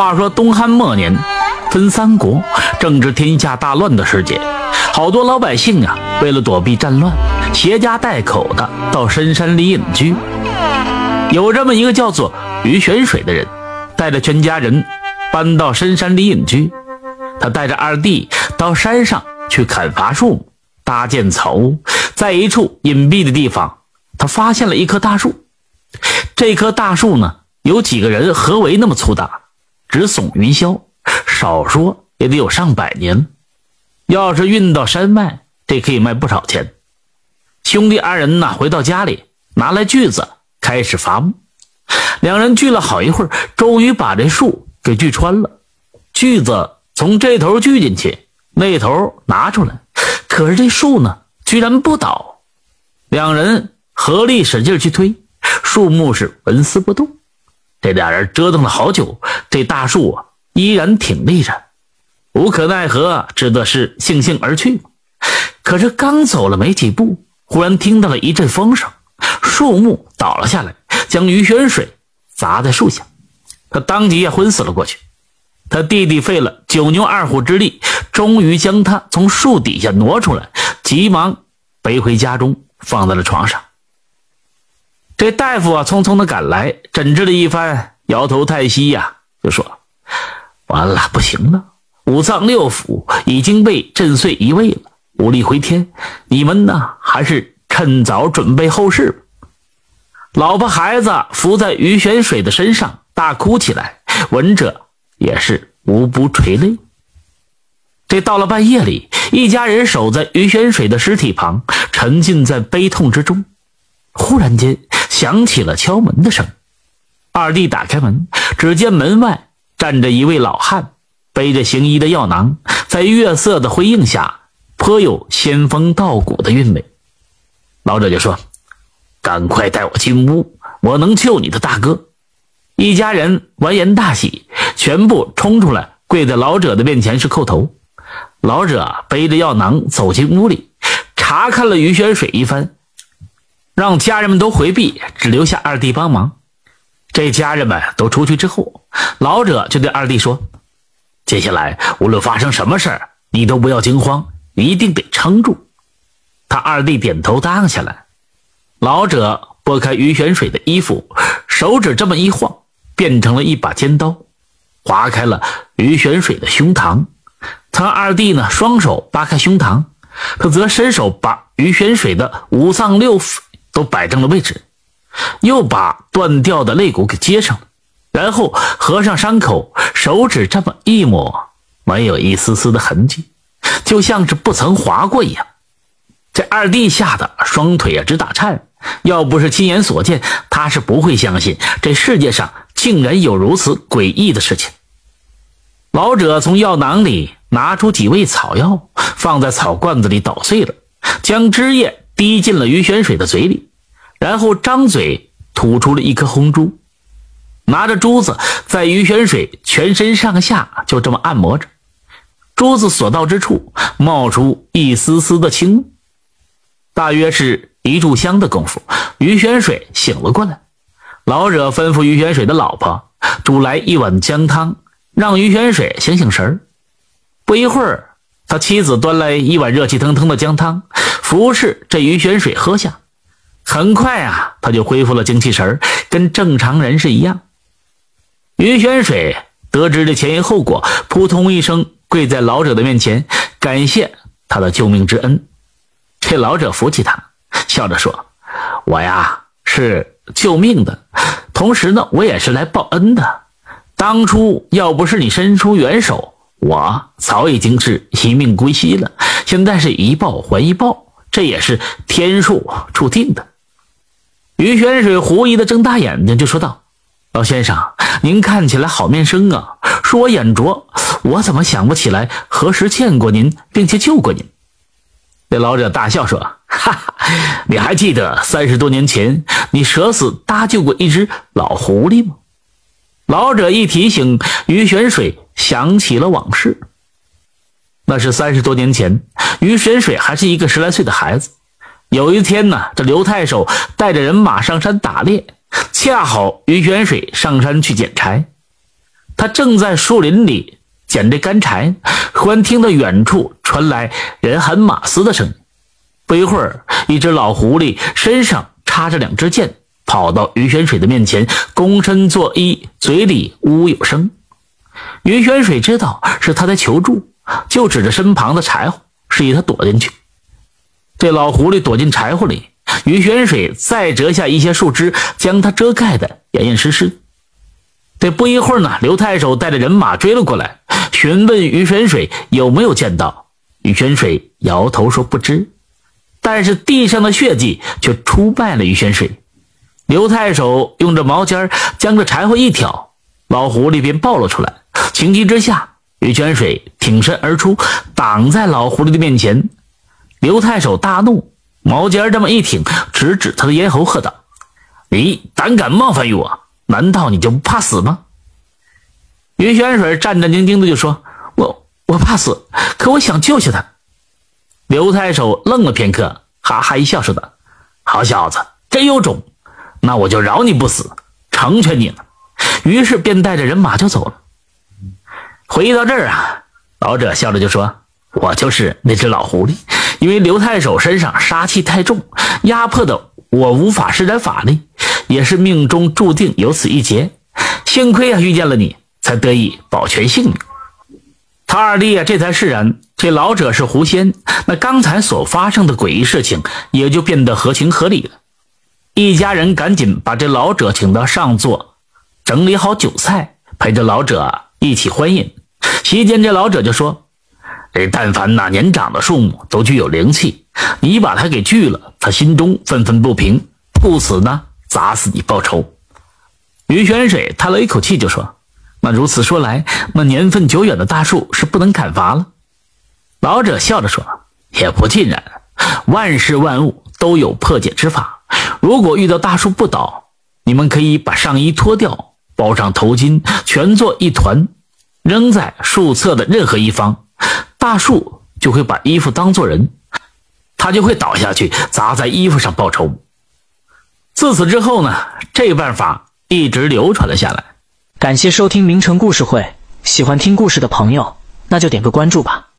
话说东汉末年，分三国，正值天下大乱的时节，好多老百姓啊，为了躲避战乱，携家带口的到深山里隐居。有这么一个叫做于玄水的人，带着全家人搬到深山里隐居。他带着二弟到山上去砍伐树木，搭建草屋。在一处隐蔽的地方，他发现了一棵大树。这棵大树呢，有几个人合围那么粗大。直耸云霄，少说也得有上百年。要是运到山外，这可以卖不少钱。兄弟二人呢，回到家里，拿来锯子开始伐木。两人锯了好一会儿，终于把这树给锯穿了。锯子从这头锯进去，那头拿出来，可是这树呢，居然不倒。两人合力使劲去推，树木是纹丝不动。这俩人折腾了好久，这大树啊依然挺立着，无可奈何，只得是悻悻而去。可是刚走了没几步，忽然听到了一阵风声，树木倒了下来，将于玄水砸在树下，他当即也昏死了过去。他弟弟费了九牛二虎之力，终于将他从树底下挪出来，急忙背回家中，放在了床上。这大夫啊，匆匆的赶来，诊治了一番，摇头叹息呀，就说：“完了，不行了，五脏六腑已经被震碎移位了，无力回天。你们呢，还是趁早准备后事吧。”老婆孩子伏在于玄水的身上，大哭起来，闻者也是无不垂泪。这到了半夜里，一家人守在于玄水的尸体旁，沉浸在悲痛之中。忽然间。响起了敲门的声，二弟打开门，只见门外站着一位老汉，背着行医的药囊，在月色的辉映下，颇有仙风道骨的韵味。老者就说：“赶快带我进屋，我能救你的大哥。”一家人闻言大喜，全部冲出来，跪在老者的面前是叩头。老者背着药囊走进屋里，查看了于玄水一番。让家人们都回避，只留下二弟帮忙。这家人们都出去之后，老者就对二弟说：“接下来无论发生什么事，你都不要惊慌，一定得撑住。”他二弟点头答应下来。老者拨开于玄水的衣服，手指这么一晃，变成了一把尖刀，划开了于玄水的胸膛。他二弟呢，双手扒开胸膛，他则伸手把于玄水的五脏六腑。都摆正了位置，又把断掉的肋骨给接上了，然后合上伤口，手指这么一抹，没有一丝丝的痕迹，就像是不曾划过一样。这二弟吓得双腿啊直打颤，要不是亲眼所见，他是不会相信这世界上竟然有如此诡异的事情。老者从药囊里拿出几味草药，放在草罐子里捣碎了，将汁液。滴进了于玄水的嘴里，然后张嘴吐出了一颗红珠，拿着珠子在于玄水全身上下就这么按摩着，珠子所到之处冒出一丝丝的青。大约是一炷香的功夫，于玄水醒了过来。老者吩咐于玄水的老婆煮来一碗姜汤，让于玄水醒醒神儿。不一会儿，他妻子端来一碗热气腾腾的姜汤。服侍这鱼玄水喝下，很快啊，他就恢复了精气神跟正常人是一样。于玄水得知这前因后果，扑通一声跪在老者的面前，感谢他的救命之恩。这老者扶起他，笑着说：“我呀是救命的，同时呢，我也是来报恩的。当初要不是你伸出援手，我早已经是一命归西了。现在是一报还一报。”这也是天数注定的。于玄水狐疑的睁大眼睛，就说道：“老先生，您看起来好面生啊！恕我眼拙，我怎么想不起来何时见过您，并且救过您？”那老者大笑说：“哈哈，你还记得三十多年前你舍死搭救过一只老狐狸吗？”老者一提醒，于玄水想起了往事。那是三十多年前。于玄水还是一个十来岁的孩子。有一天呢，这刘太守带着人马上山打猎，恰好于玄水上山去捡柴。他正在树林里捡着干柴，忽然听到远处传来人喊马嘶的声音。不一会儿，一只老狐狸身上插着两支箭，跑到于玄水的面前，躬身作揖，嘴里呜呜有声。于玄水知道是他在求助，就指着身旁的柴火，示意他躲进去。这老狐狸躲进柴火里，于玄水再折下一些树枝，将它遮盖的严严实实。这不一会儿呢，刘太守带着人马追了过来，询问于玄水有没有见到。于玄水摇头说不知。但是地上的血迹却出卖了于玄水。刘太守用着毛尖将这柴火一挑，老狐狸便暴露出来。情急之下，于泉水挺身而出，挡在老狐狸的面前。刘太守大怒，毛尖这么一挺，直指他的咽喉，喝道：“你胆敢冒犯于我，难道你就不怕死吗？”于泉水战战兢兢的就说：“我我怕死，可我想救下他。”刘太守愣了片刻，哈哈一笑，说道：“好小子，真有种！那我就饶你不死，成全你了。”于是便带着人马就走了。回忆到这儿啊，老者笑着就说：“我就是那只老狐狸，因为刘太守身上杀气太重，压迫的我无法施展法力，也是命中注定有此一劫。幸亏啊遇见了你，才得以保全性命。”他二弟啊，这才释然。这老者是狐仙，那刚才所发生的诡异事情也就变得合情合理了。一家人赶紧把这老者请到上座，整理好酒菜，陪着老者一起欢饮。席间，这老者就说：“这但凡那年长的树木都具有灵气，你把它给锯了，他心中愤愤不平，不死呢，砸死你报仇。”于玄水叹了一口气，就说。那如此说来，那年份久远的大树是不能砍伐了。老者笑着说：“也不尽然，万事万物都有破解之法。如果遇到大树不倒，你们可以把上衣脱掉，包上头巾，全做一团，扔在树侧的任何一方，大树就会把衣服当做人，它就会倒下去，砸在衣服上报仇。自此之后呢，这办法一直流传了下来。”感谢收听名城故事会，喜欢听故事的朋友，那就点个关注吧。